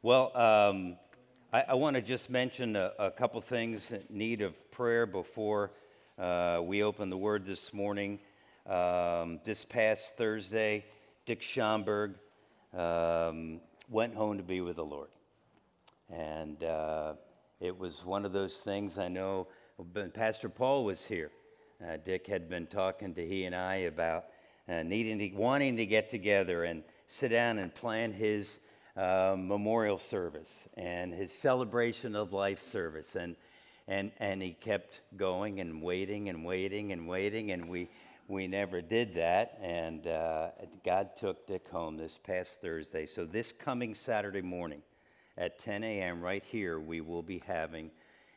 Well, um, I, I want to just mention a, a couple things in need of prayer before uh, we open the Word this morning. Um, this past Thursday, Dick Schomburg um, went home to be with the Lord. And uh, it was one of those things I know Pastor Paul was here. Uh, Dick had been talking to he and I about uh, needing to, wanting to get together and sit down and plan his uh, memorial service and his celebration of life service. And, and, and he kept going and waiting and waiting and waiting, and we, we never did that. And uh, God took Dick home this past Thursday. So, this coming Saturday morning at 10 a.m., right here, we will be having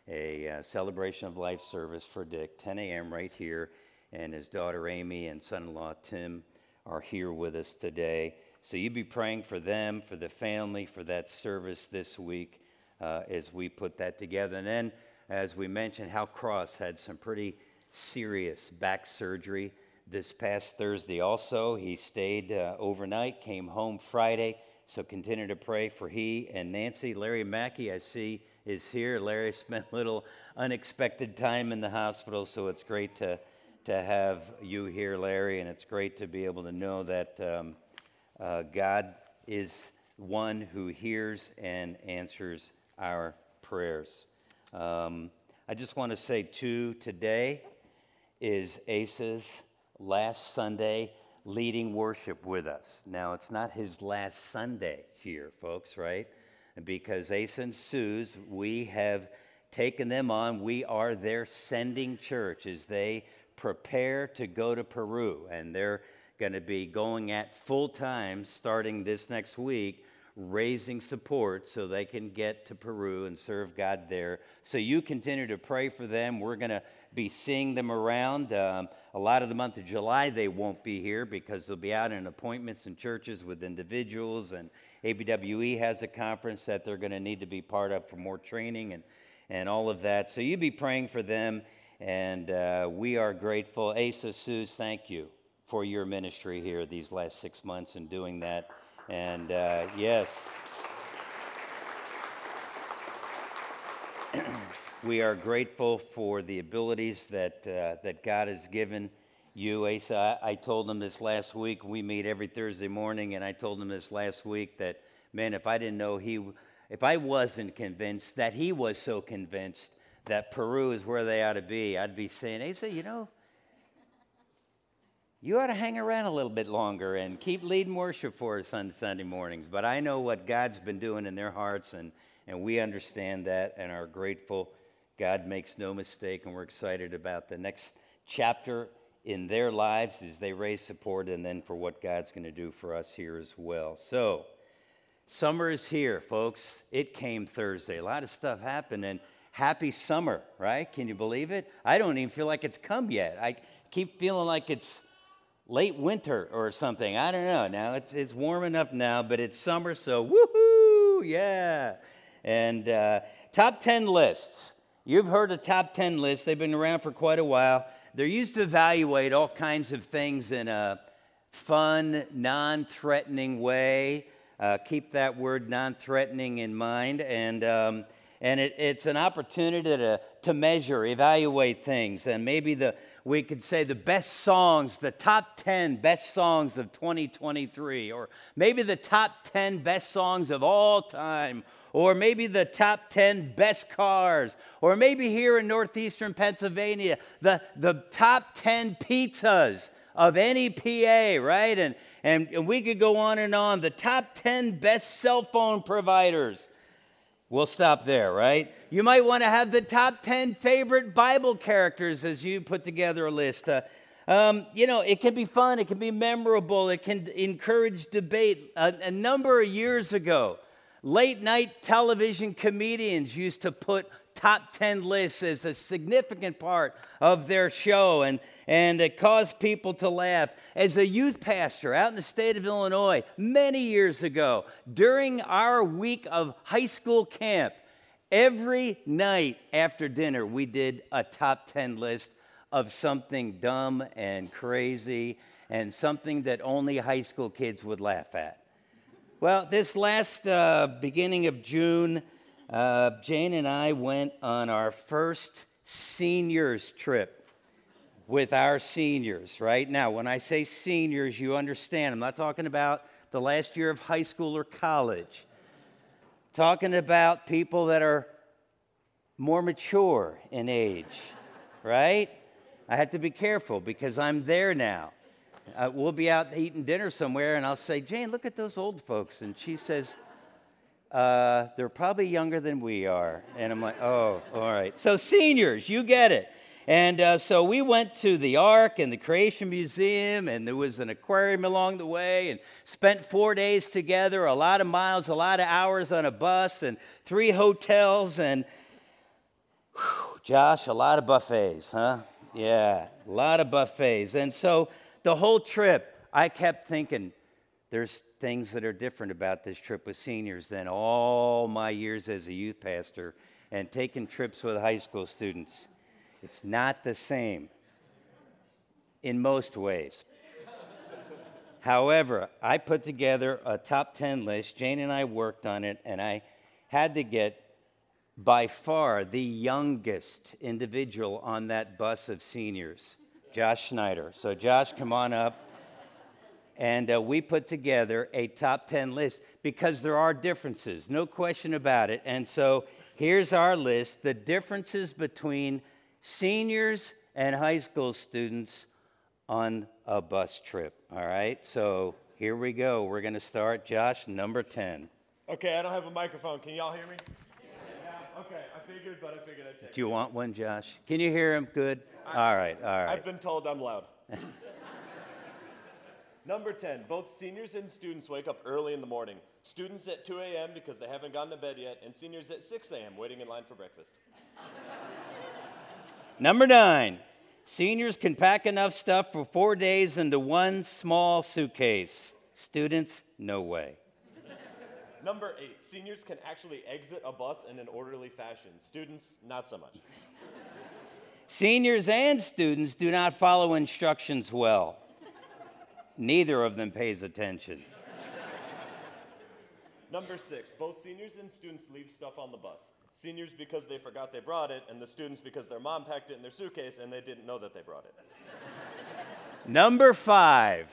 a uh, celebration of life service for Dick, 10 a.m., right here. And his daughter Amy and son in law Tim are here with us today. So you'd be praying for them, for the family, for that service this week uh, as we put that together. And then, as we mentioned, Hal Cross had some pretty serious back surgery this past Thursday. Also, he stayed uh, overnight, came home Friday. So continue to pray for he and Nancy. Larry Mackey, I see, is here. Larry spent a little unexpected time in the hospital, so it's great to, to have you here, Larry, and it's great to be able to know that. Um, uh, God is one who hears and answers our prayers. Um, I just want to say, too, today is Asa's last Sunday leading worship with us. Now, it's not his last Sunday here, folks, right? Because Asa and Sue's, we have taken them on. We are their sending church as they prepare to go to Peru. And they're going to be going at full time starting this next week, raising support so they can get to Peru and serve God there. So you continue to pray for them. We're going to be seeing them around. Um, a lot of the month of July, they won't be here because they'll be out in appointments in churches with individuals, and ABWE has a conference that they're going to need to be part of for more training and, and all of that. So you be praying for them, and uh, we are grateful. Asa Suze, thank you for your ministry here these last six months and doing that. And uh, yes, we are grateful for the abilities that, uh, that God has given you, Asa. I, I told him this last week. We meet every Thursday morning, and I told him this last week that, man, if I didn't know he, if I wasn't convinced that he was so convinced that Peru is where they ought to be, I'd be saying, Asa, you know, you ought to hang around a little bit longer and keep leading worship for us on Sunday mornings. But I know what God's been doing in their hearts, and, and we understand that and are grateful. God makes no mistake, and we're excited about the next chapter in their lives as they raise support, and then for what God's going to do for us here as well. So, summer is here, folks. It came Thursday. A lot of stuff happened, and happy summer, right? Can you believe it? I don't even feel like it's come yet. I keep feeling like it's late winter or something. I don't know. Now it's, it's warm enough now, but it's summer, so woohoo, yeah. And uh, top 10 lists. You've heard of top 10 lists, they've been around for quite a while. They're used to evaluate all kinds of things in a fun, non threatening way. Uh, keep that word non threatening in mind. And, um, and it, it's an opportunity to, to measure, evaluate things, and maybe the, we could say the best songs, the top 10 best songs of 2023, or maybe the top 10 best songs of all time, or maybe the top 10 best cars, or maybe here in northeastern Pennsylvania, the, the top 10 pizzas of NEPA, right? And, and, and we could go on and on. The top 10 best cell phone providers. We'll stop there, right? You might want to have the top 10 favorite Bible characters as you put together a list. Uh, um, you know, it can be fun, it can be memorable, it can encourage debate. A, a number of years ago, late night television comedians used to put top 10 lists as a significant part of their show, and, and it caused people to laugh. As a youth pastor out in the state of Illinois many years ago, during our week of high school camp, every night after dinner, we did a top 10 list of something dumb and crazy and something that only high school kids would laugh at. Well, this last uh, beginning of June, uh, Jane and I went on our first seniors trip with our seniors, right? Now, when I say seniors, you understand. I'm not talking about the last year of high school or college. Talking about people that are more mature in age, right? I have to be careful because I'm there now. Uh, we'll be out eating dinner somewhere, and I'll say, Jane, look at those old folks. And she says, uh, they're probably younger than we are. And I'm like, oh, all right. So, seniors, you get it. And uh, so we went to the Ark and the Creation Museum, and there was an aquarium along the way, and spent four days together, a lot of miles, a lot of hours on a bus, and three hotels, and Whew, Josh, a lot of buffets, huh? Yeah, a lot of buffets. And so the whole trip, I kept thinking, there's things that are different about this trip with seniors than all my years as a youth pastor and taking trips with high school students. It's not the same in most ways. However, I put together a top 10 list. Jane and I worked on it, and I had to get by far the youngest individual on that bus of seniors, Josh Schneider. So, Josh, come on up. And uh, we put together a top 10 list because there are differences, no question about it. And so, here's our list the differences between seniors and high school students on a bus trip. All right, so here we go. We're going to start, Josh, number 10. Okay, I don't have a microphone. Can y'all hear me? Okay, I figured, but I figured I'd check. Do you want one, Josh? Can you hear him good? all right, all right. I've been told I'm loud. Number 10, both seniors and students wake up early in the morning. Students at 2 a.m. because they haven't gone to bed yet, and seniors at 6 a.m. waiting in line for breakfast. Number nine, seniors can pack enough stuff for four days into one small suitcase. Students, no way. Number eight, seniors can actually exit a bus in an orderly fashion. Students, not so much. Seniors and students do not follow instructions well. Neither of them pays attention. Number six, both seniors and students leave stuff on the bus. Seniors because they forgot they brought it, and the students because their mom packed it in their suitcase and they didn't know that they brought it. Number five,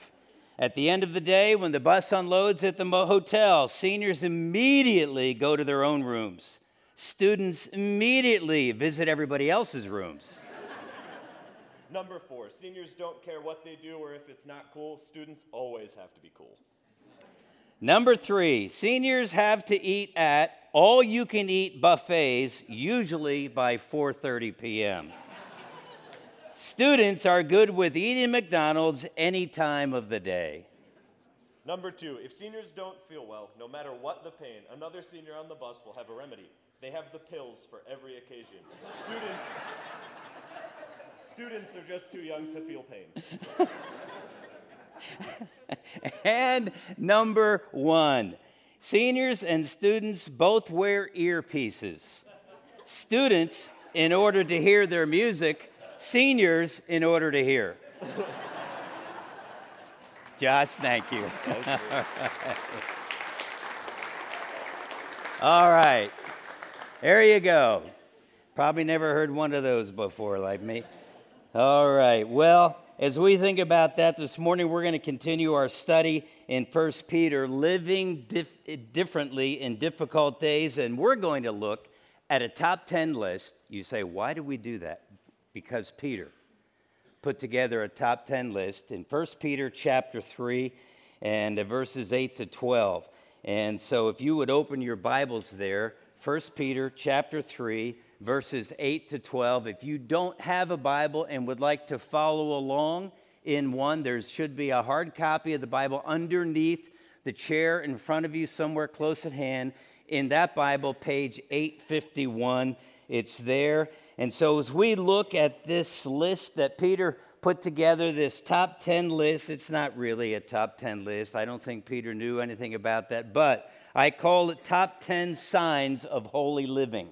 at the end of the day, when the bus unloads at the hotel, seniors immediately go to their own rooms. Students immediately visit everybody else's rooms. Number four, seniors don't care what they do or if it's not cool. Students always have to be cool. Number three, seniors have to eat at all you can eat buffets, usually by 4:30 p.m. Students are good with eating McDonald's any time of the day. Number two, if seniors don't feel well, no matter what the pain, another senior on the bus will have a remedy. They have the pills for every occasion. Students, students are just too young to feel pain. and number one, seniors and students both wear earpieces. Students, in order to hear their music, seniors in order to hear. Josh, thank you. All right. There you go. Probably never heard one of those before, like me. All right. Well, as we think about that this morning, we're going to continue our study in 1 Peter, living dif- differently in difficult days. And we're going to look at a top 10 list. You say, why do we do that? because Peter put together a top 10 list in 1 Peter chapter 3 and verses 8 to 12. And so if you would open your Bibles there, 1 Peter chapter 3 verses 8 to 12. If you don't have a Bible and would like to follow along in one, there should be a hard copy of the Bible underneath the chair in front of you somewhere close at hand. In that Bible, page 851, it's there. And so, as we look at this list that Peter put together, this top 10 list, it's not really a top 10 list. I don't think Peter knew anything about that, but I call it top 10 signs of holy living.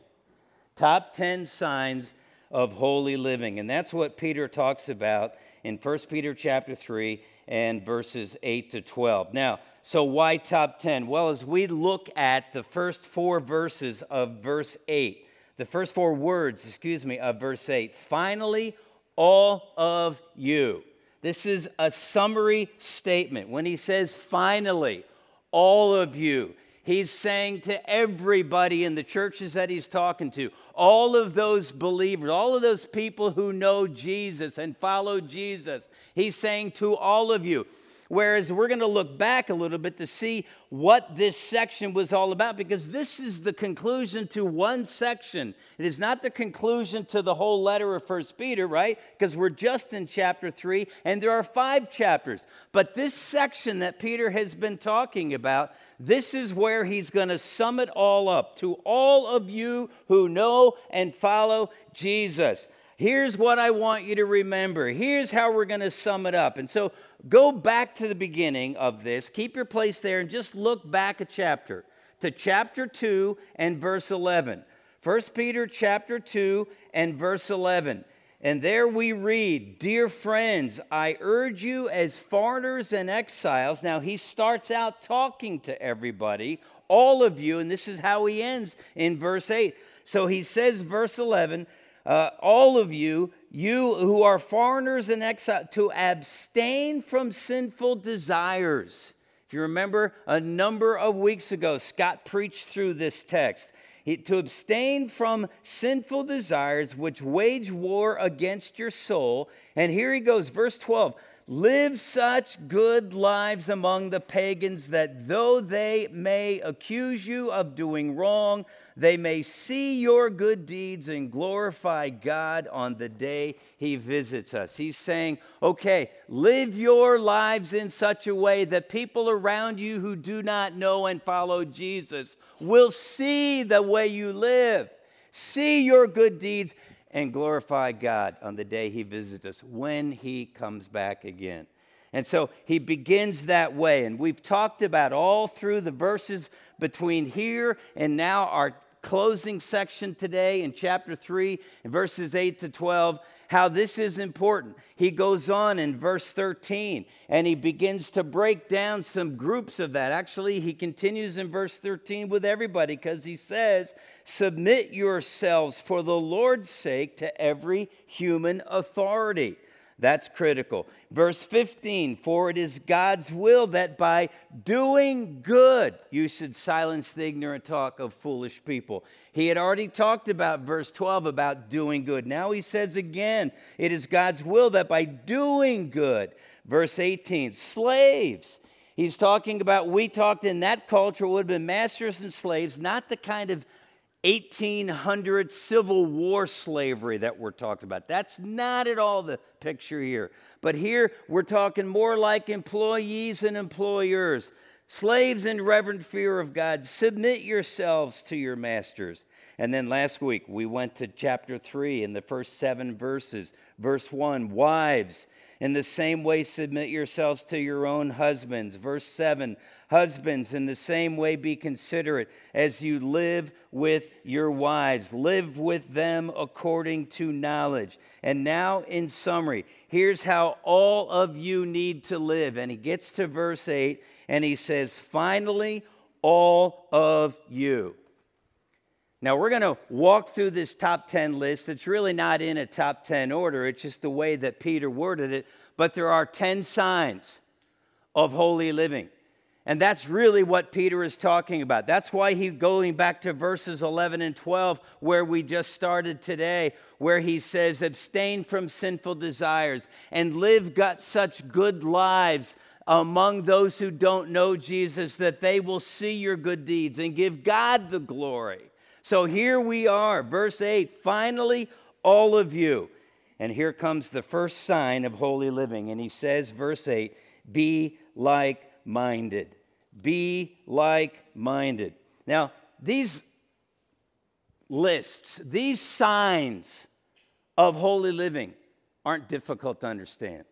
Top 10 signs of holy living. And that's what Peter talks about in 1 Peter chapter 3 and verses 8 to 12. Now, so why top 10? Well, as we look at the first four verses of verse 8, the first four words, excuse me, of verse 8, finally, all of you. This is a summary statement. When he says finally, all of you, he's saying to everybody in the churches that he's talking to, all of those believers, all of those people who know Jesus and follow Jesus, he's saying to all of you, Whereas we're going to look back a little bit to see what this section was all about because this is the conclusion to one section. It is not the conclusion to the whole letter of First Peter, right? Because we're just in chapter 3 and there are 5 chapters. But this section that Peter has been talking about, this is where he's going to sum it all up to all of you who know and follow Jesus. Here's what I want you to remember. Here's how we're going to sum it up. And so go back to the beginning of this. Keep your place there and just look back a chapter to chapter 2 and verse 11. 1 Peter chapter 2 and verse 11. And there we read, Dear friends, I urge you as foreigners and exiles. Now he starts out talking to everybody, all of you, and this is how he ends in verse 8. So he says, verse 11, uh, all of you, you who are foreigners and exiles, to abstain from sinful desires. If you remember, a number of weeks ago, Scott preached through this text. To abstain from sinful desires which wage war against your soul. And here he goes, verse 12 Live such good lives among the pagans that though they may accuse you of doing wrong, they may see your good deeds and glorify God on the day He visits us. He's saying, okay, live your lives in such a way that people around you who do not know and follow Jesus will see the way you live, see your good deeds, and glorify God on the day He visits us when He comes back again. And so he begins that way. And we've talked about all through the verses between here and now our closing section today in chapter 3, verses 8 to 12, how this is important. He goes on in verse 13 and he begins to break down some groups of that. Actually, he continues in verse 13 with everybody because he says, Submit yourselves for the Lord's sake to every human authority. That's critical. Verse 15 For it is God's will that by doing good you should silence the ignorant talk of foolish people. He had already talked about verse 12 about doing good. Now he says again, It is God's will that by doing good. Verse 18 Slaves. He's talking about, we talked in that culture would have been masters and slaves, not the kind of 1800 Civil War slavery that we're talking about. That's not at all the picture here. But here we're talking more like employees and employers. Slaves in reverent fear of God, submit yourselves to your masters. And then last week we went to chapter 3 in the first seven verses. Verse 1 Wives, in the same way, submit yourselves to your own husbands. Verse 7 Husbands, in the same way, be considerate as you live with your wives. Live with them according to knowledge. And now, in summary, here's how all of you need to live. And he gets to verse 8 and he says, Finally, all of you. Now, we're going to walk through this top 10 list. It's really not in a top 10 order, it's just the way that Peter worded it. But there are 10 signs of holy living. And that's really what Peter is talking about. That's why he's going back to verses 11 and 12, where we just started today, where he says, Abstain from sinful desires and live got such good lives among those who don't know Jesus that they will see your good deeds and give God the glory. So here we are, verse 8 finally, all of you. And here comes the first sign of holy living. And he says, verse 8, be like minded. Be like minded. Now, these lists, these signs of holy living aren't difficult to understand.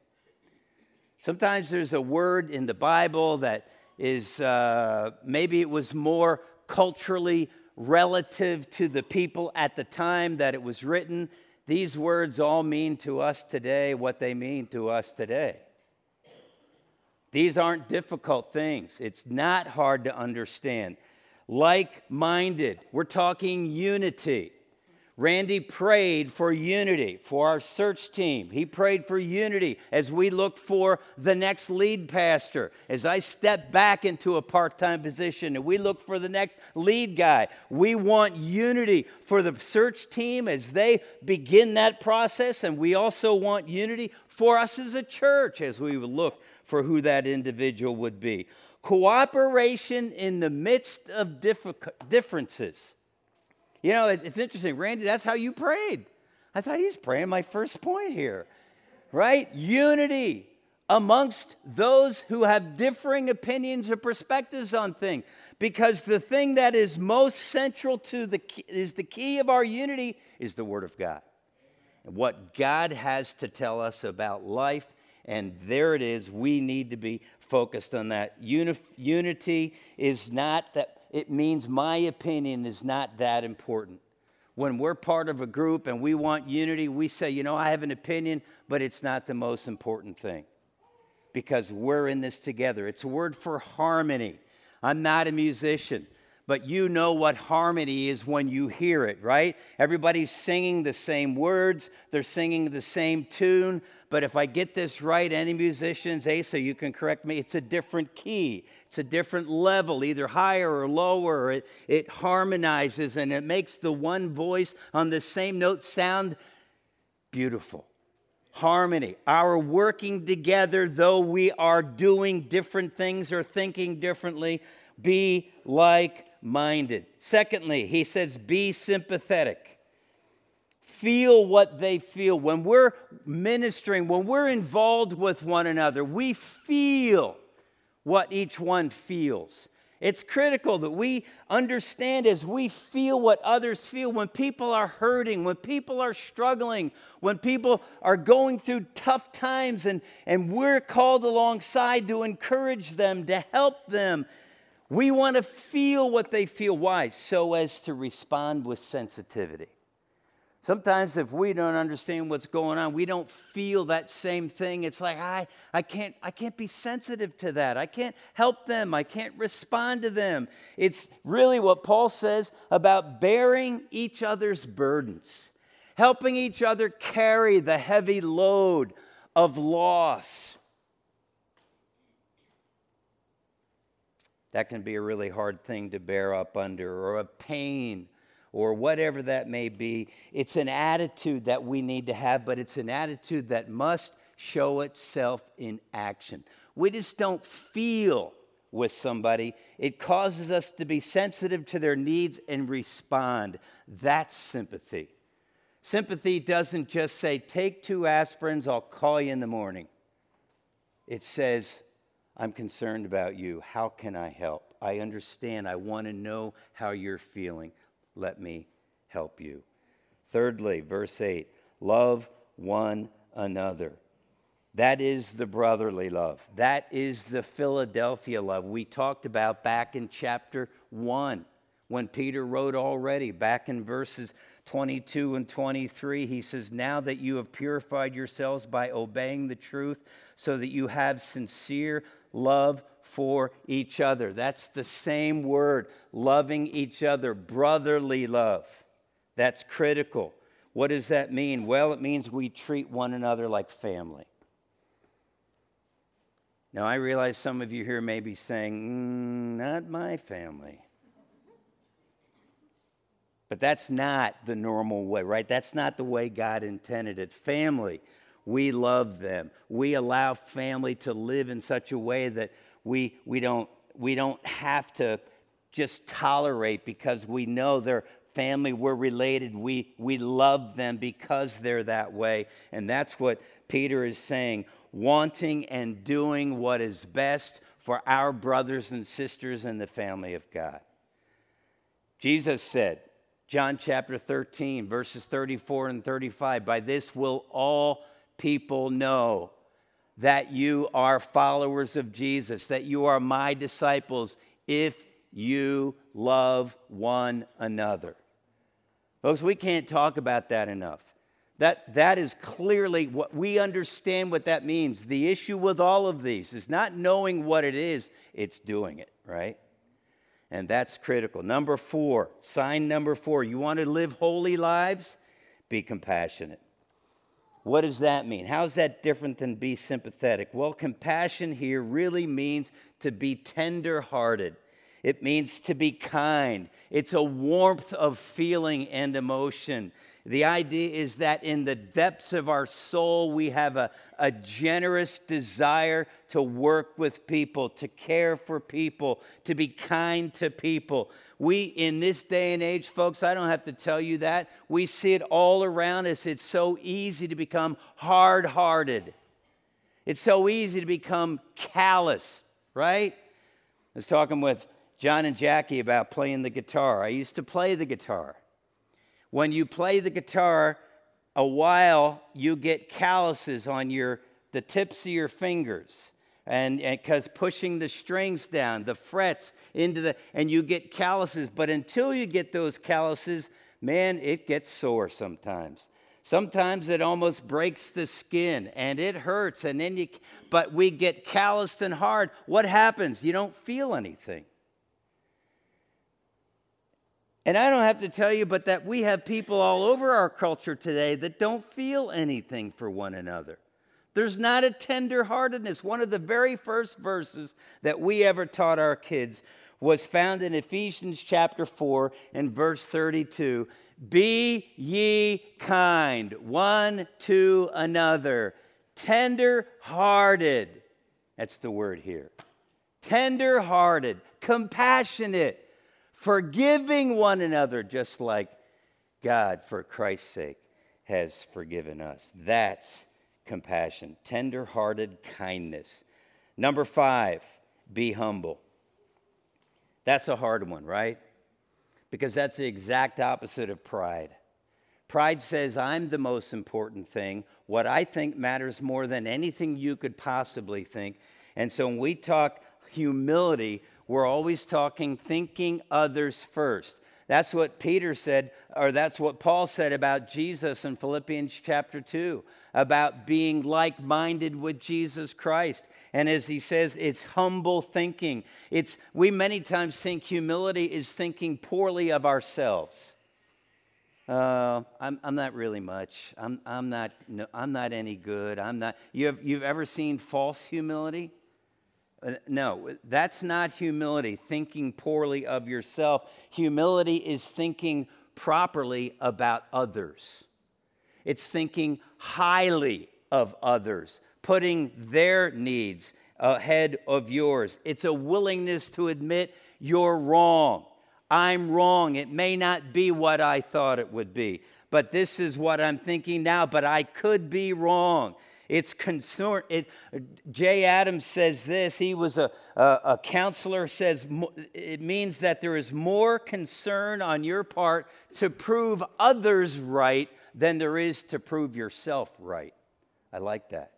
Sometimes there's a word in the Bible that is uh, maybe it was more culturally relative to the people at the time that it was written. these words all mean to us today what they mean to us today. These aren't difficult things, it's not hard to understand. Like minded, we're talking unity. Randy prayed for unity for our search team. He prayed for unity as we look for the next lead pastor. As I step back into a part time position and we look for the next lead guy, we want unity for the search team as they begin that process. And we also want unity for us as a church as we look for who that individual would be. Cooperation in the midst of differences. You know, it's interesting, Randy, that's how you prayed. I thought he's praying my first point here, right? Unity amongst those who have differing opinions or perspectives on things. Because the thing that is most central to the is the key of our unity is the Word of God. And what God has to tell us about life, and there it is. We need to be focused on that. Uni- unity is not that it means my opinion is not that important. When we're part of a group and we want unity, we say, you know, I have an opinion, but it's not the most important thing because we're in this together. It's a word for harmony. I'm not a musician, but you know what harmony is when you hear it, right? Everybody's singing the same words, they're singing the same tune, but if I get this right, any musicians, Asa, you can correct me, it's a different key. It's a different level, either higher or lower. It, it harmonizes and it makes the one voice on the same note sound beautiful. Harmony, our working together, though we are doing different things or thinking differently, be like minded. Secondly, he says, be sympathetic feel what they feel. When we're ministering, when we're involved with one another, we feel what each one feels. It's critical that we understand as we feel what others feel. When people are hurting, when people are struggling, when people are going through tough times, and, and we're called alongside to encourage them, to help them, we want to feel what they feel. Why? So as to respond with sensitivity. Sometimes if we don't understand what's going on, we don't feel that same thing. It's like I, I can't I can't be sensitive to that. I can't help them. I can't respond to them. It's really what Paul says about bearing each other's burdens, helping each other carry the heavy load of loss. That can be a really hard thing to bear up under, or a pain or whatever that may be. It's an attitude that we need to have, but it's an attitude that must show itself in action. We just don't feel with somebody, it causes us to be sensitive to their needs and respond. That's sympathy. Sympathy doesn't just say, Take two aspirins, I'll call you in the morning. It says, I'm concerned about you. How can I help? I understand. I want to know how you're feeling let me help you. Thirdly, verse 8 love one another. That is the brotherly love. That is the Philadelphia love we talked about back in chapter 1 when Peter wrote already, back in verses 22 and 23. He says, Now that you have purified yourselves by obeying the truth, so that you have sincere love for each other. That's the same word, loving each other, brotherly love. That's critical. What does that mean? Well, it means we treat one another like family. Now, I realize some of you here may be saying, mm, not my family. But that's not the normal way, right? That's not the way God intended it. Family, we love them. We allow family to live in such a way that we, we, don't, we don't have to just tolerate because we know they're family, we're related, we, we love them because they're that way. And that's what Peter is saying wanting and doing what is best for our brothers and sisters in the family of God. Jesus said, John chapter 13, verses 34 and 35, by this will all people know that you are followers of Jesus, that you are my disciples if you love one another. Folks, we can't talk about that enough. That, that is clearly what we understand what that means. The issue with all of these is not knowing what it is, it's doing it, right? And that's critical. Number four, sign number four you want to live holy lives? Be compassionate. What does that mean? How's that different than be sympathetic? Well, compassion here really means to be tender hearted. It means to be kind. It's a warmth of feeling and emotion. The idea is that in the depths of our soul, we have a, a generous desire to work with people, to care for people, to be kind to people. We, in this day and age, folks, I don't have to tell you that. We see it all around us. It's so easy to become hard hearted, it's so easy to become callous, right? I was talking with John and Jackie about playing the guitar. I used to play the guitar. When you play the guitar, a while you get calluses on your the tips of your fingers. And because pushing the strings down the frets into the and you get calluses. But until you get those calluses man it gets sore sometimes. Sometimes it almost breaks the skin and it hurts and then you but we get calloused and hard. What happens? You don't feel anything and I don't have to tell you, but that we have people all over our culture today that don't feel anything for one another. There's not a tenderheartedness. One of the very first verses that we ever taught our kids was found in Ephesians chapter 4 and verse 32. Be ye kind one to another, tender hearted. That's the word here. Tender hearted, compassionate forgiving one another just like God, for Christ's sake, has forgiven us. That's compassion, tender hearted kindness. Number five, be humble. That's a hard one, right? Because that's the exact opposite of pride. Pride says, I'm the most important thing. What I think matters more than anything you could possibly think. And so when we talk humility, we're always talking thinking others first. That's what Peter said, or that's what Paul said about Jesus in Philippians chapter 2, about being like minded with Jesus Christ. And as he says, it's humble thinking. It's, we many times think humility is thinking poorly of ourselves. Uh, I'm, I'm not really much. I'm, I'm, not, no, I'm not any good. I'm not. You have, you've ever seen false humility? Uh, no, that's not humility, thinking poorly of yourself. Humility is thinking properly about others, it's thinking highly of others, putting their needs ahead of yours. It's a willingness to admit you're wrong. I'm wrong. It may not be what I thought it would be, but this is what I'm thinking now, but I could be wrong. It's concern. It, Jay Adams says this. He was a, a, a counselor. Says it means that there is more concern on your part to prove others right than there is to prove yourself right. I like that.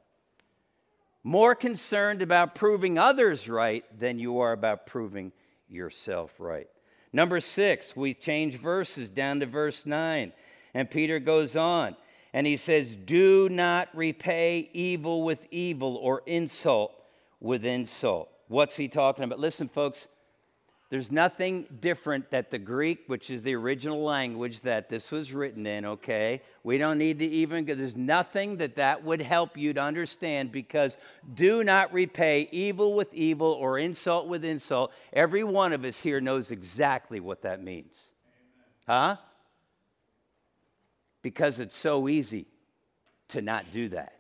More concerned about proving others right than you are about proving yourself right. Number six, we change verses down to verse nine, and Peter goes on. And he says, Do not repay evil with evil or insult with insult. What's he talking about? Listen, folks, there's nothing different that the Greek, which is the original language that this was written in, okay? We don't need to even, there's nothing that that would help you to understand because do not repay evil with evil or insult with insult. Every one of us here knows exactly what that means. Huh? Because it's so easy to not do that.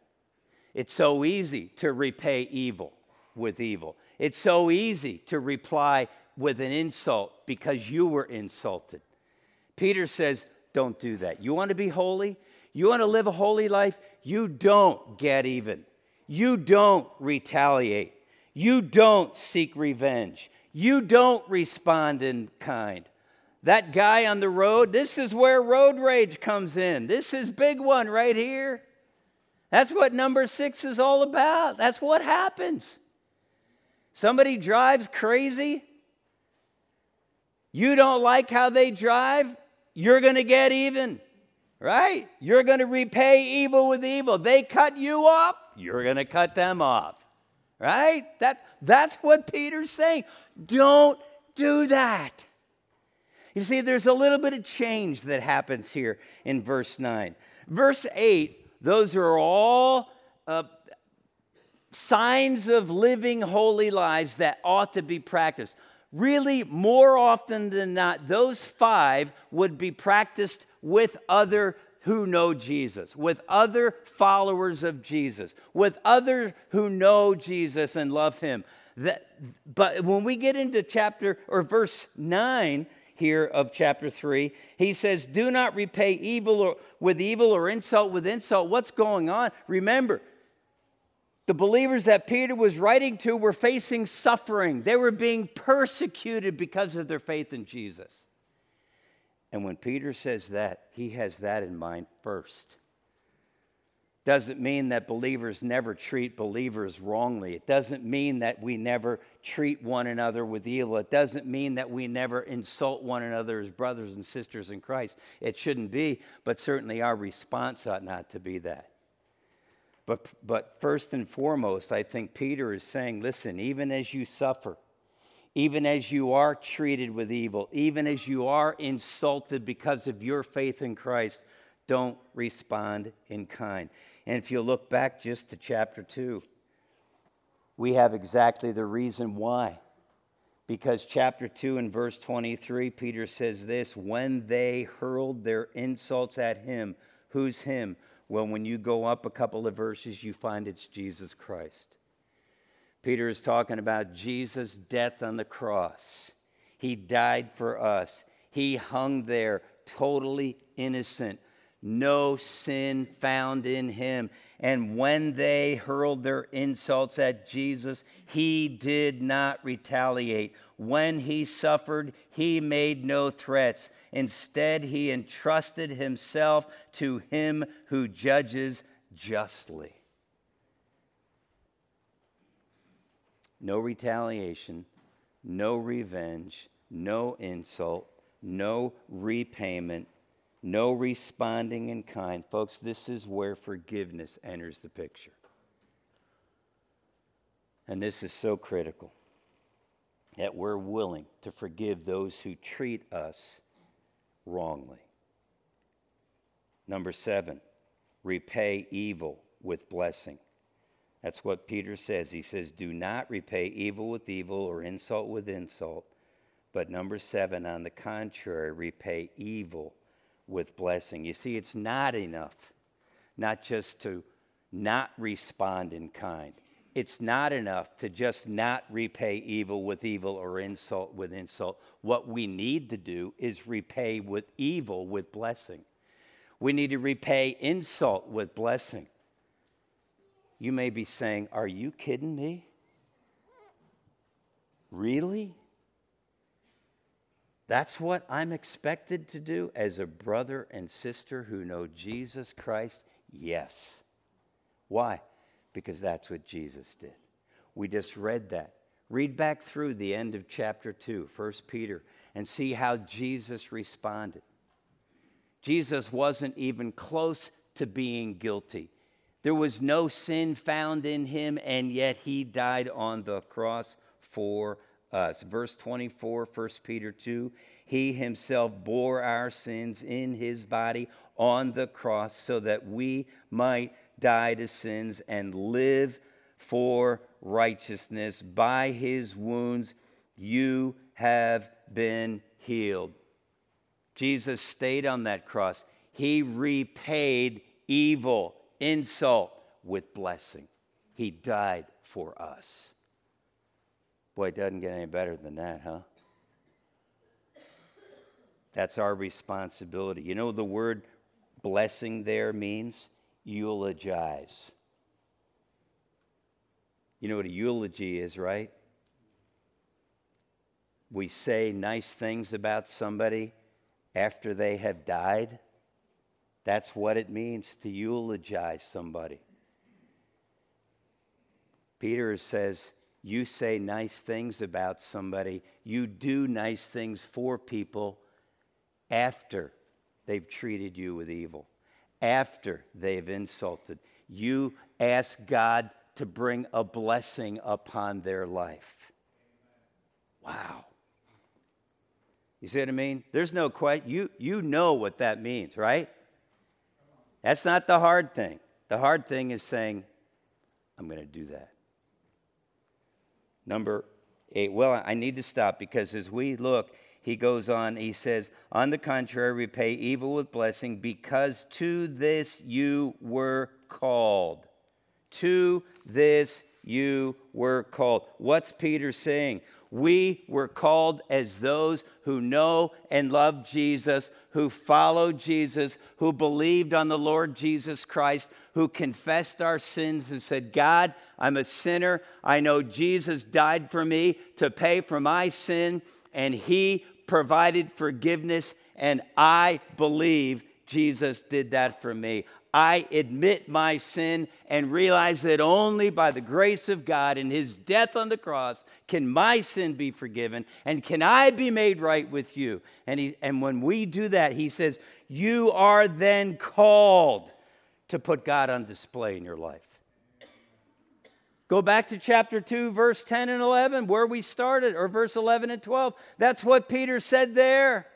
It's so easy to repay evil with evil. It's so easy to reply with an insult because you were insulted. Peter says, Don't do that. You want to be holy? You want to live a holy life? You don't get even. You don't retaliate. You don't seek revenge. You don't respond in kind that guy on the road, this is where road rage comes in. This is big one right here. That's what number six is all about. That's what happens. Somebody drives crazy. You don't like how they drive, you're going to get even. right? You're going to repay evil with evil. They cut you off, you're going to cut them off, right? That, that's what Peter's saying. Don't do that. You see, there's a little bit of change that happens here in verse 9. Verse 8, those are all uh, signs of living holy lives that ought to be practiced. Really, more often than not, those five would be practiced with other who know Jesus, with other followers of Jesus, with others who know Jesus and love him. That, but when we get into chapter or verse 9 here of chapter 3, he says, Do not repay evil or, with evil or insult with insult. What's going on? Remember, the believers that Peter was writing to were facing suffering. They were being persecuted because of their faith in Jesus. And when Peter says that, he has that in mind first. Doesn't mean that believers never treat believers wrongly. It doesn't mean that we never treat one another with evil. It doesn't mean that we never insult one another as brothers and sisters in Christ. It shouldn't be, but certainly our response ought not to be that. But, but first and foremost, I think Peter is saying, listen, even as you suffer, even as you are treated with evil, even as you are insulted because of your faith in Christ, don't respond in kind. And if you look back just to chapter 2, we have exactly the reason why. Because chapter 2 and verse 23, Peter says this when they hurled their insults at him, who's him? Well, when you go up a couple of verses, you find it's Jesus Christ. Peter is talking about Jesus' death on the cross. He died for us, He hung there totally innocent, no sin found in Him. And when they hurled their insults at Jesus, he did not retaliate. When he suffered, he made no threats. Instead, he entrusted himself to him who judges justly. No retaliation, no revenge, no insult, no repayment, no responding in kind. Folks, this is where forgiveness enters the picture. And this is so critical that we're willing to forgive those who treat us wrongly. Number seven, repay evil with blessing. That's what Peter says. He says, Do not repay evil with evil or insult with insult. But number seven, on the contrary, repay evil with blessing. You see, it's not enough not just to not respond in kind. It's not enough to just not repay evil with evil or insult with insult. What we need to do is repay with evil with blessing. We need to repay insult with blessing. You may be saying, Are you kidding me? Really? That's what I'm expected to do as a brother and sister who know Jesus Christ? Yes. Why? Because that's what Jesus did. We just read that. Read back through the end of chapter 2, 1 Peter, and see how Jesus responded. Jesus wasn't even close to being guilty. There was no sin found in him, and yet he died on the cross for us. Verse 24, 1 Peter 2 He himself bore our sins in his body on the cross so that we might die to sins and live for righteousness. By his wounds you have been healed. Jesus stayed on that cross. He repaid evil, insult with blessing. He died for us. Boy, it doesn't get any better than that, huh? That's our responsibility. You know, the word blessing there means eulogize. You know what a eulogy is, right? We say nice things about somebody after they have died. That's what it means to eulogize somebody. Peter says, you say nice things about somebody, you do nice things for people after they've treated you with evil, after they've insulted, you ask God to bring a blessing upon their life. Wow. You see what I mean? There's no question. You, you know what that means, right? That's not the hard thing. The hard thing is saying, I'm going to do that. Number eight. Well, I need to stop because as we look, he goes on, he says, On the contrary, repay evil with blessing because to this you were called. To this you were called. What's Peter saying? We were called as those who know and love Jesus, who follow Jesus, who believed on the Lord Jesus Christ, who confessed our sins and said, God, I'm a sinner. I know Jesus died for me to pay for my sin, and He provided forgiveness, and I believe Jesus did that for me. I admit my sin and realize that only by the grace of God and his death on the cross can my sin be forgiven and can I be made right with you. And, he, and when we do that, he says, You are then called to put God on display in your life. Go back to chapter 2, verse 10 and 11, where we started, or verse 11 and 12. That's what Peter said there.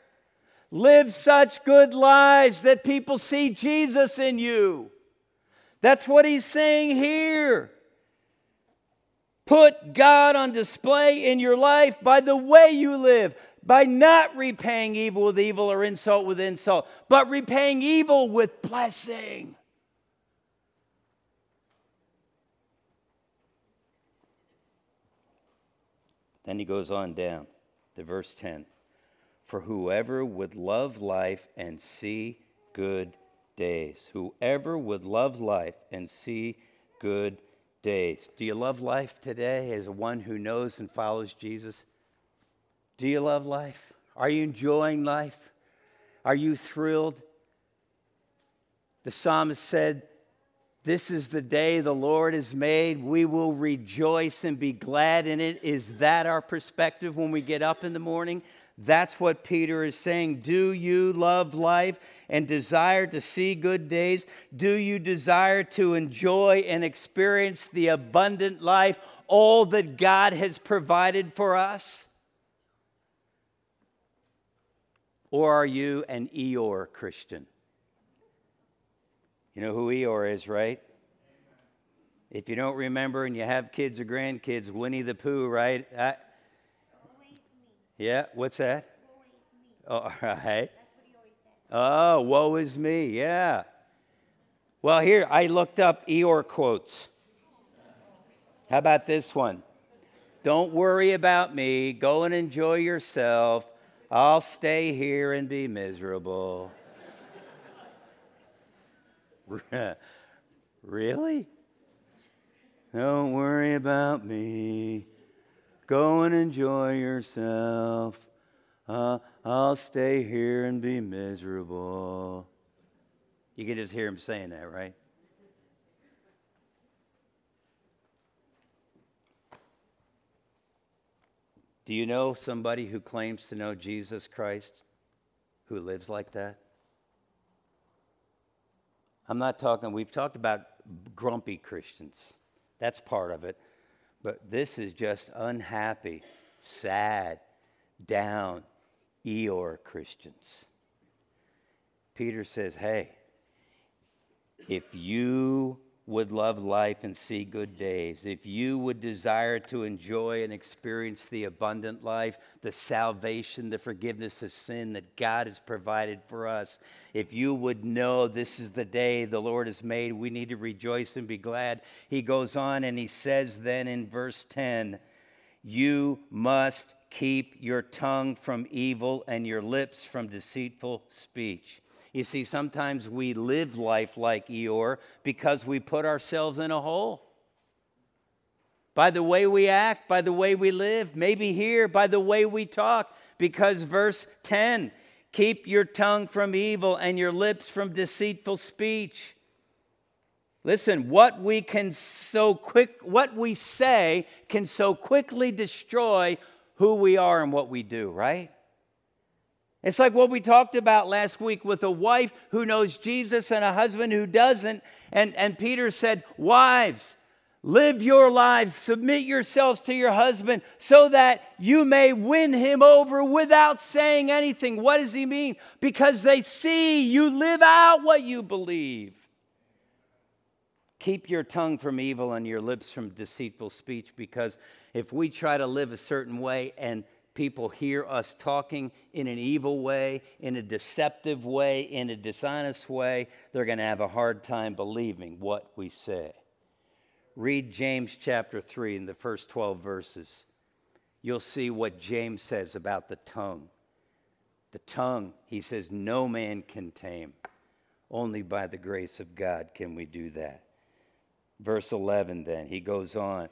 Live such good lives that people see Jesus in you. That's what he's saying here. Put God on display in your life by the way you live, by not repaying evil with evil or insult with insult, but repaying evil with blessing. Then he goes on down to verse 10 for whoever would love life and see good days. Whoever would love life and see good days. Do you love life today as one who knows and follows Jesus? Do you love life? Are you enjoying life? Are you thrilled? The psalmist said, This is the day the Lord has made. We will rejoice and be glad in it. Is that our perspective when we get up in the morning? That's what Peter is saying. Do you love life and desire to see good days? Do you desire to enjoy and experience the abundant life, all that God has provided for us? Or are you an Eeyore Christian? You know who Eeyore is, right? If you don't remember and you have kids or grandkids, Winnie the Pooh, right? I, yeah, what's that? Oh, all right. Oh, woe is me. Yeah. Well, here, I looked up Eeyore quotes. How about this one? Don't worry about me. Go and enjoy yourself. I'll stay here and be miserable. really? Don't worry about me. Go and enjoy yourself. Uh, I'll stay here and be miserable. You can just hear him saying that, right? Do you know somebody who claims to know Jesus Christ who lives like that? I'm not talking, we've talked about grumpy Christians. That's part of it. But this is just unhappy, sad, down, Eeyore Christians. Peter says, hey, if you would love life and see good days, if you would desire to enjoy and experience the abundant life, the salvation, the forgiveness of sin that God has provided for us, if you would know this is the day the Lord has made, we need to rejoice and be glad. He goes on and he says then in verse 10, You must keep your tongue from evil and your lips from deceitful speech. You see, sometimes we live life like Eeyore because we put ourselves in a hole. By the way we act, by the way we live, maybe here, by the way we talk, because verse 10 keep your tongue from evil and your lips from deceitful speech. Listen, what we can so quick what we say can so quickly destroy who we are and what we do, right? It's like what we talked about last week with a wife who knows Jesus and a husband who doesn't. And, and Peter said, Wives, live your lives, submit yourselves to your husband so that you may win him over without saying anything. What does he mean? Because they see you live out what you believe. Keep your tongue from evil and your lips from deceitful speech, because if we try to live a certain way and people hear us talking in an evil way, in a deceptive way, in a dishonest way, they're going to have a hard time believing what we say. Read James chapter 3 in the first 12 verses. You'll see what James says about the tongue. The tongue, he says, no man can tame. Only by the grace of God can we do that. Verse 11, then, he goes on.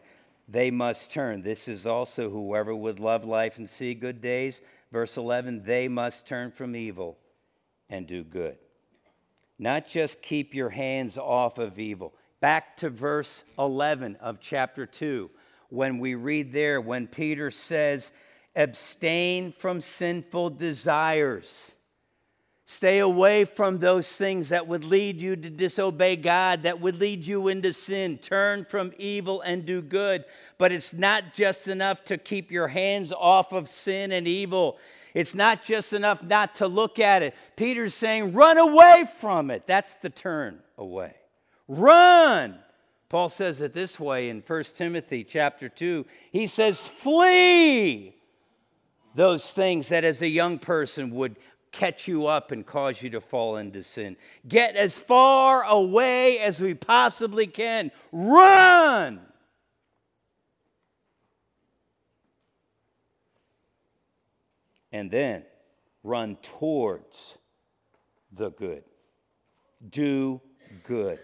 They must turn. This is also whoever would love life and see good days. Verse 11, they must turn from evil and do good. Not just keep your hands off of evil. Back to verse 11 of chapter 2, when we read there, when Peter says, abstain from sinful desires. Stay away from those things that would lead you to disobey God, that would lead you into sin. Turn from evil and do good. But it's not just enough to keep your hands off of sin and evil. It's not just enough not to look at it. Peter's saying, run away from it. That's the turn away. Run. Paul says it this way in 1 Timothy chapter 2. He says, flee those things that as a young person would catch you up and cause you to fall into sin. Get as far away as we possibly can. Run! And then run towards the good. Do good.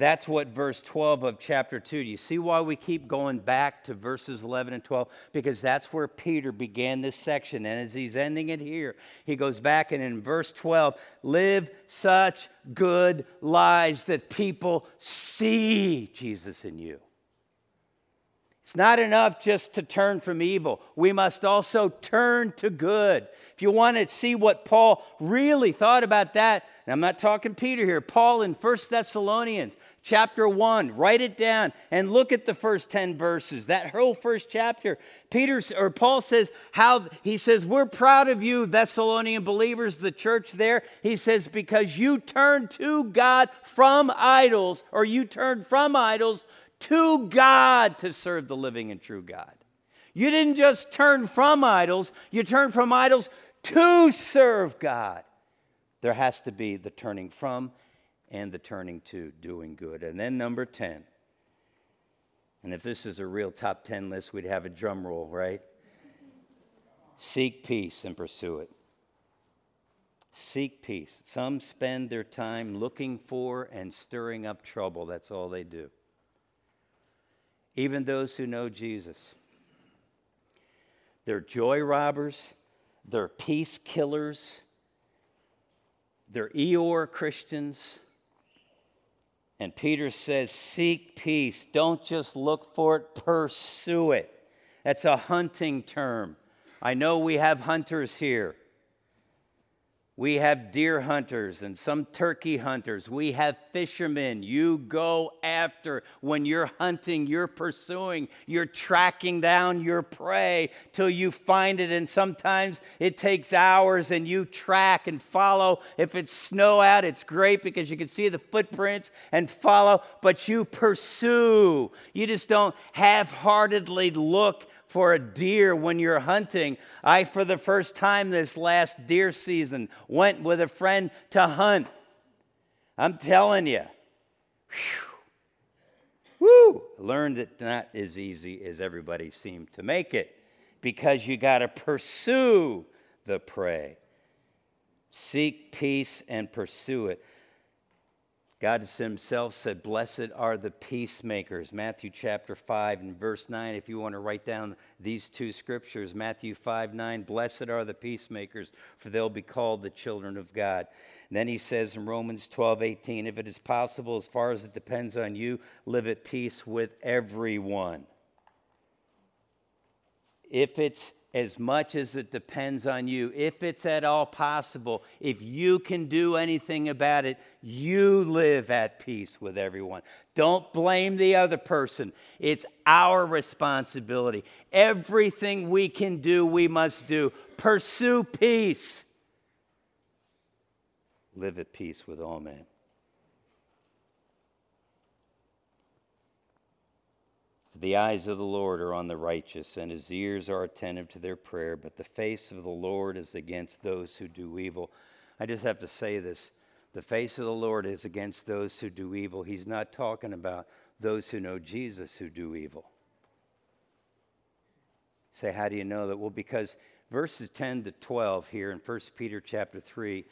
That's what verse 12 of chapter 2. Do you see why we keep going back to verses 11 and 12? Because that's where Peter began this section. And as he's ending it here, he goes back and in verse 12, live such good lives that people see Jesus in you. It's not enough just to turn from evil. We must also turn to good. If you want to see what Paul really thought about that, and I'm not talking Peter here, Paul in 1 Thessalonians chapter 1, write it down and look at the first 10 verses. That whole first chapter, Peter or Paul says how he says, "We're proud of you Thessalonian believers, the church there." He says because you turned to God from idols or you turned from idols to God to serve the living and true God. You didn't just turn from idols, you turned from idols to serve God. There has to be the turning from and the turning to, doing good. And then number 10. And if this is a real top 10 list, we'd have a drum roll, right? Seek peace and pursue it. Seek peace. Some spend their time looking for and stirring up trouble. That's all they do even those who know Jesus. They're joy robbers, they're peace killers, they're Eeyore Christians. And Peter says, Seek peace. Don't just look for it, pursue it. That's a hunting term. I know we have hunters here. We have deer hunters and some turkey hunters. We have fishermen. You go after. When you're hunting, you're pursuing, you're tracking down your prey till you find it. And sometimes it takes hours and you track and follow. If it's snow out, it's great because you can see the footprints and follow, but you pursue. You just don't half heartedly look for a deer when you're hunting. I, for the first time this last deer season, went with a friend to hunt. I'm telling you, whoo, learned it not as easy as everybody seemed to make it because you got to pursue the prey. Seek peace and pursue it. God himself said, Blessed are the peacemakers. Matthew chapter 5 and verse 9. If you want to write down these two scriptures, Matthew 5 9, Blessed are the peacemakers, for they'll be called the children of God. And then he says in Romans 12 18, If it is possible, as far as it depends on you, live at peace with everyone. If it's as much as it depends on you, if it's at all possible, if you can do anything about it, you live at peace with everyone. Don't blame the other person. It's our responsibility. Everything we can do, we must do. Pursue peace. Live at peace with all men. The eyes of the Lord are on the righteous, and his ears are attentive to their prayer, but the face of the Lord is against those who do evil. I just have to say this. The face of the Lord is against those who do evil. He's not talking about those who know Jesus who do evil. Say, how do you know that? Well, because verses 10 to 12 here in 1 Peter chapter 3,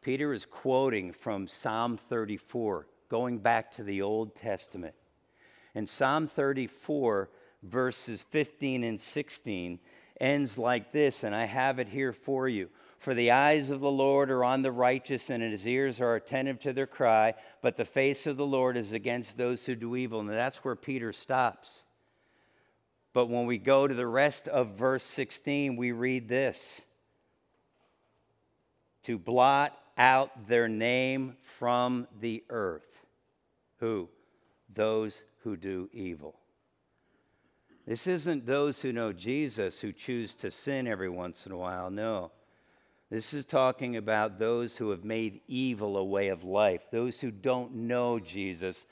Peter is quoting from Psalm 34, going back to the Old Testament. And Psalm 34, verses 15 and 16, ends like this, and I have it here for you. For the eyes of the Lord are on the righteous, and his ears are attentive to their cry, but the face of the Lord is against those who do evil. And that's where Peter stops. But when we go to the rest of verse 16, we read this to blot out their name from the earth. Who? Those who do evil. This isn't those who know Jesus who choose to sin every once in a while. No. This is talking about those who have made evil a way of life, those who don't know Jesus.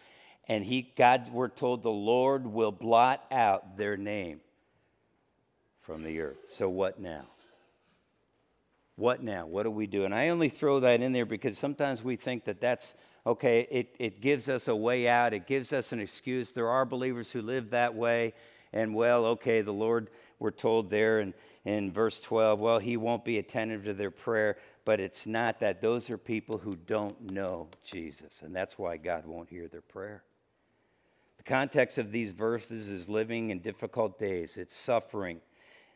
And he, God, we're told the Lord will blot out their name from the earth. So what now? What now? What do we do? And I only throw that in there because sometimes we think that that's okay, it, it gives us a way out, it gives us an excuse. There are believers who live that way, and well, okay, the Lord, we're told there in, in verse 12, well, He won't be attentive to their prayer, but it's not that. Those are people who don't know Jesus, and that's why God won't hear their prayer. The context of these verses is living in difficult days, it's suffering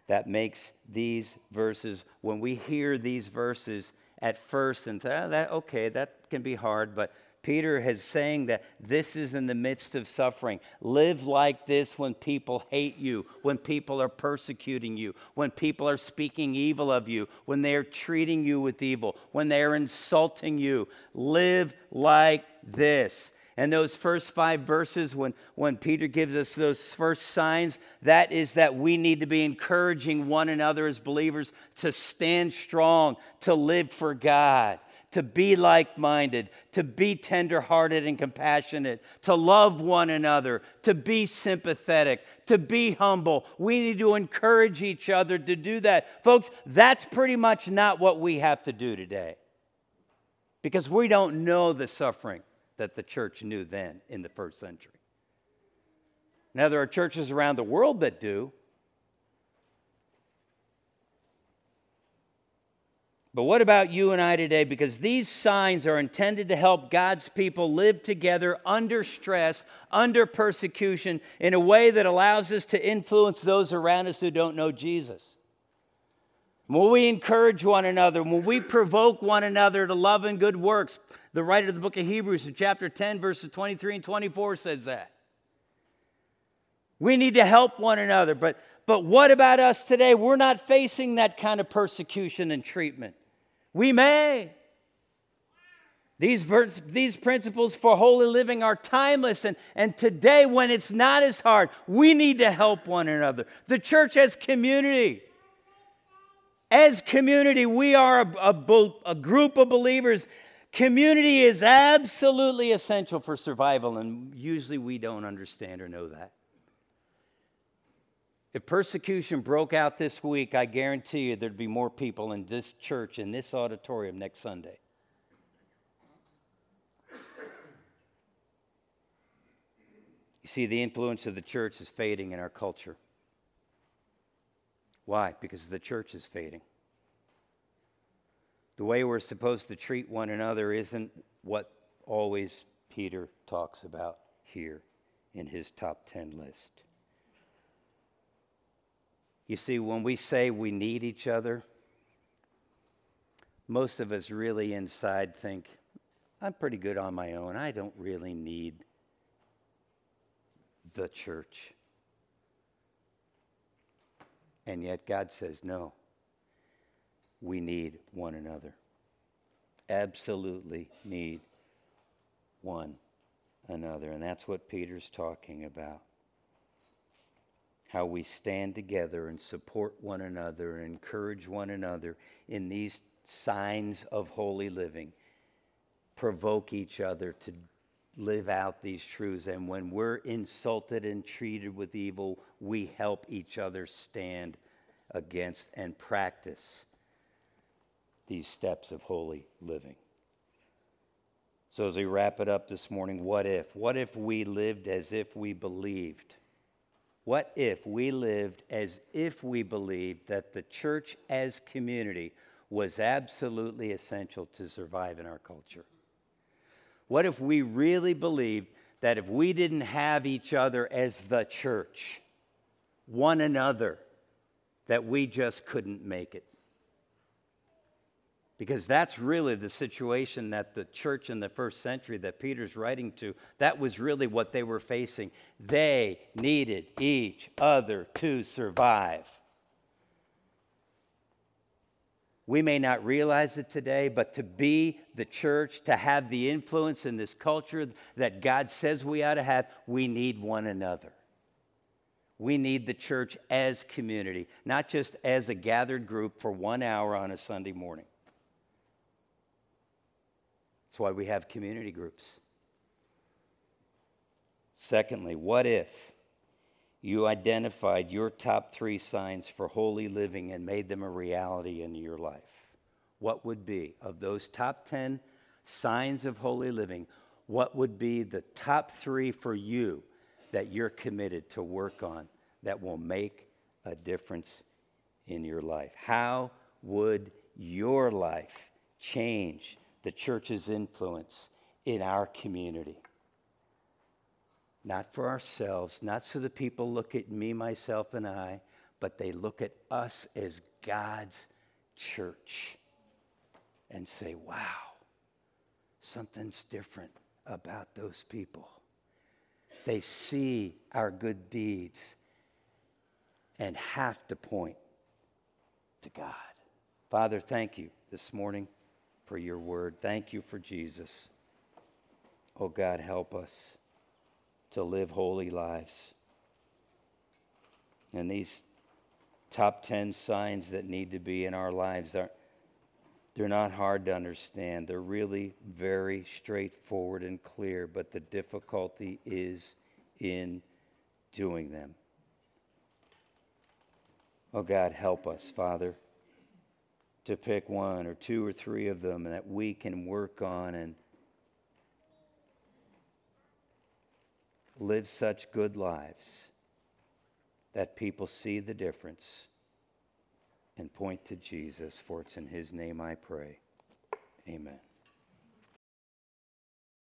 that makes these verses, when we hear these verses, at first and say, oh, that, okay, that can be hard, but Peter is saying that this is in the midst of suffering. Live like this when people hate you, when people are persecuting you, when people are speaking evil of you, when they are treating you with evil, when they are insulting you. Live like this. And those first five verses, when, when Peter gives us those first signs, that is that we need to be encouraging one another as believers to stand strong, to live for God, to be like minded, to be tenderhearted and compassionate, to love one another, to be sympathetic, to be humble. We need to encourage each other to do that. Folks, that's pretty much not what we have to do today because we don't know the suffering that the church knew then in the first century. Now, there are churches around the world that do. But what about you and I today? Because these signs are intended to help God's people live together under stress, under persecution, in a way that allows us to influence those around us who don't know Jesus. When we encourage one another, when we provoke one another to love and good works, the writer of the book of Hebrews in chapter 10, verses 23 and 24 says that. We need to help one another. But, but what about us today? We're not facing that kind of persecution and treatment. We may. These, vers- these principles for holy living are timeless. And, and today, when it's not as hard, we need to help one another. The church as community. As community, we are a, a, a group of believers Community is absolutely essential for survival, and usually we don't understand or know that. If persecution broke out this week, I guarantee you there'd be more people in this church, in this auditorium next Sunday. You see, the influence of the church is fading in our culture. Why? Because the church is fading. The way we're supposed to treat one another isn't what always Peter talks about here in his top 10 list. You see, when we say we need each other, most of us really inside think, I'm pretty good on my own. I don't really need the church. And yet God says, no, we need one another. Absolutely need one another. And that's what Peter's talking about. How we stand together and support one another and encourage one another in these signs of holy living, provoke each other to live out these truths. And when we're insulted and treated with evil, we help each other stand against and practice these steps of holy living. So, as we wrap it up this morning, what if? What if we lived as if we believed? What if we lived as if we believed that the church as community was absolutely essential to survive in our culture? What if we really believed that if we didn't have each other as the church, one another, that we just couldn't make it? Because that's really the situation that the church in the first century that Peter's writing to, that was really what they were facing. They needed each other to survive. We may not realize it today, but to be the church, to have the influence in this culture that God says we ought to have, we need one another. We need the church as community, not just as a gathered group for one hour on a Sunday morning. That's why we have community groups. Secondly, what if you identified your top three signs for holy living and made them a reality in your life? What would be, of those top 10 signs of holy living, what would be the top three for you that you're committed to work on that will make a difference in your life? How would your life change the church's influence in our community? Not for ourselves, not so that people look at me, myself, and I, but they look at us as God's church and say, wow, something's different about those people. They see our good deeds and have to point to God. Father, thank you this morning for your word. Thank you for Jesus. Oh God, help us to live holy lives. And these top 10 signs that need to be in our lives are they're not hard to understand. They're really very straightforward and clear, but the difficulty is in doing them. Oh God, help us, Father, to pick one or two or three of them that we can work on and live such good lives that people see the difference and point to Jesus, for it's in His name I pray. Amen.